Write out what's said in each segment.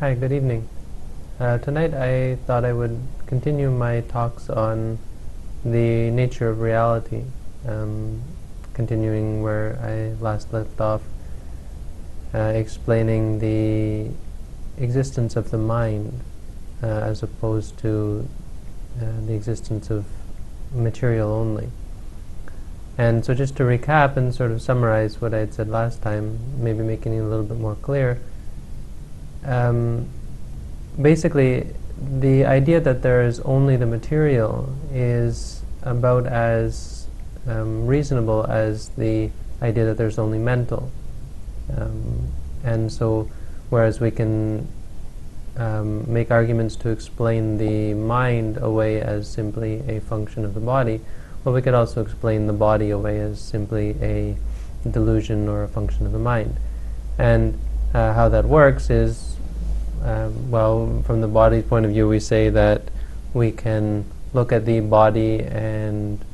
Hi, good evening. Uh, tonight I thought I would continue my talks on the nature of reality, um, continuing where I last left off, uh, explaining the existence of the mind uh, as opposed to uh, the existence of material only. And so just to recap and sort of summarize what I had said last time, maybe making it a little bit more clear, um, basically, the idea that there is only the material is about as um, reasonable as the idea that there's only mental. Um, and so, whereas we can um, make arguments to explain the mind away as simply a function of the body, well, we could also explain the body away as simply a delusion or a function of the mind. And uh, how that works is um, well, from the body's point of view, we say that we can look at the body and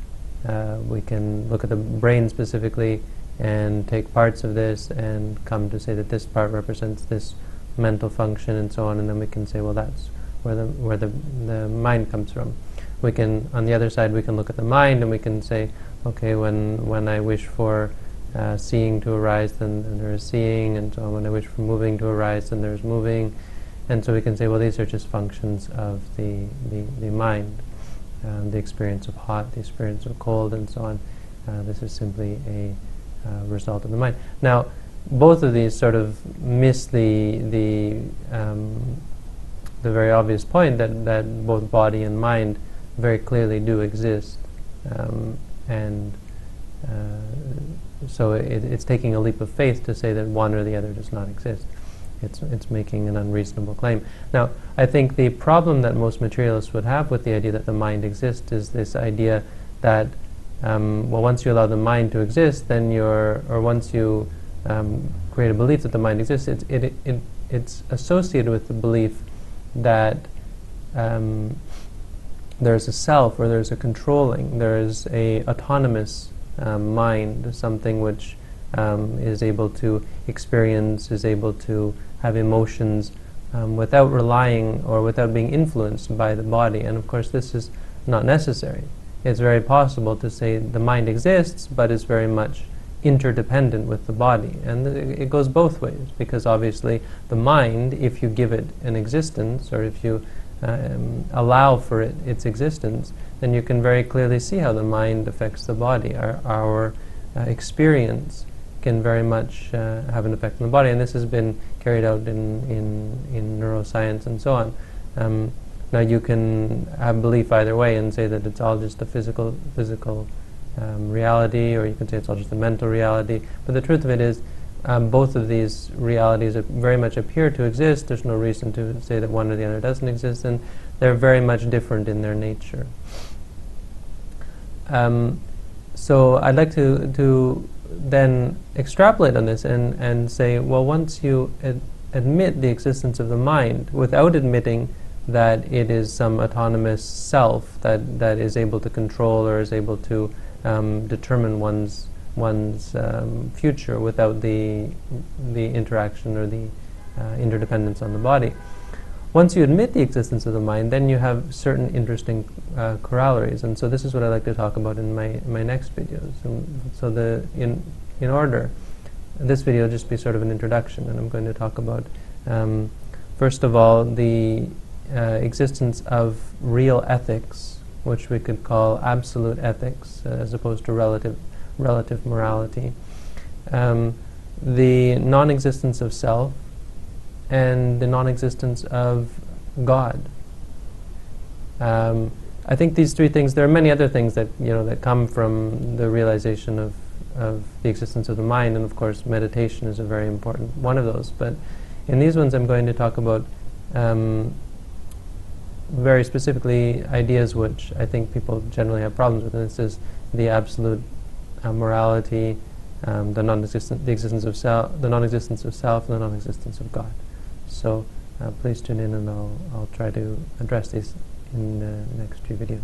uh, we can look at the brain specifically and take parts of this and come to say that this part represents this mental function and so on, and then we can say, well, that's where the where the the mind comes from. We can, on the other side, we can look at the mind and we can say, okay, when when I wish for uh, seeing to arise, then, then there is seeing, and so on. When I wish for moving to arise, then there is moving, and so we can say, well, these are just functions of the, the, the mind, um, the experience of hot, the experience of cold, and so on. Uh, this is simply a uh, result of the mind. Now, both of these sort of miss the, the, um, the very obvious point that, that both body and mind very clearly do exist. Um, and uh, so it, it's taking a leap of faith to say that one or the other does not exist it's, it's making an unreasonable claim. Now, I think the problem that most materialists would have with the idea that the mind exists is this idea that, um, well, once you allow the mind to exist, then you're, or once you um, create a belief that the mind exists, it's, it, it, it's associated with the belief that um, there's a self or there's a controlling, there's a autonomous um, mind, something which um, is able to experience, is able to have emotions um, without relying or without being influenced by the body. And of course, this is not necessary. It's very possible to say the mind exists, but is very much interdependent with the body. And th- it goes both ways, because obviously the mind, if you give it an existence, or if you um, allow for it its existence, then you can very clearly see how the mind affects the body. Our, our uh, experience can very much uh, have an effect on the body, and this has been carried out in, in, in neuroscience and so on. Um, now you can have belief either way and say that it's all just a physical physical um, reality, or you can say it's all just a mental reality. But the truth of it is, um, both of these realities very much appear to exist. There's no reason to say that one or the other doesn't exist, and they're very much different in their nature. Um, so I'd like to to then extrapolate on this and, and say, well, once you ad- admit the existence of the mind without admitting that it is some autonomous self that, that is able to control or is able to um, determine one's one's um, future without the the interaction or the uh, interdependence on the body. Once you admit the existence of the mind, then you have certain interesting uh, corollaries, and so this is what I like to talk about in my my next videos. And so the in in order, this video will just be sort of an introduction, and I'm going to talk about um, first of all the uh, existence of real ethics, which we could call absolute ethics, uh, as opposed to relative relative morality. Um, the non-existence of self and the non-existence of God. Um, I think these three things. There are many other things that you know that come from the realization of of the existence of the mind, and of course, meditation is a very important one of those. But in these ones, I'm going to talk about um, very specifically ideas which I think people generally have problems with, and this is the absolute morality, um, the non-existence, the existence of self, the non-existence of self, and the non-existence of God. So uh, please tune in, and I'll I'll try to address these in the next few videos.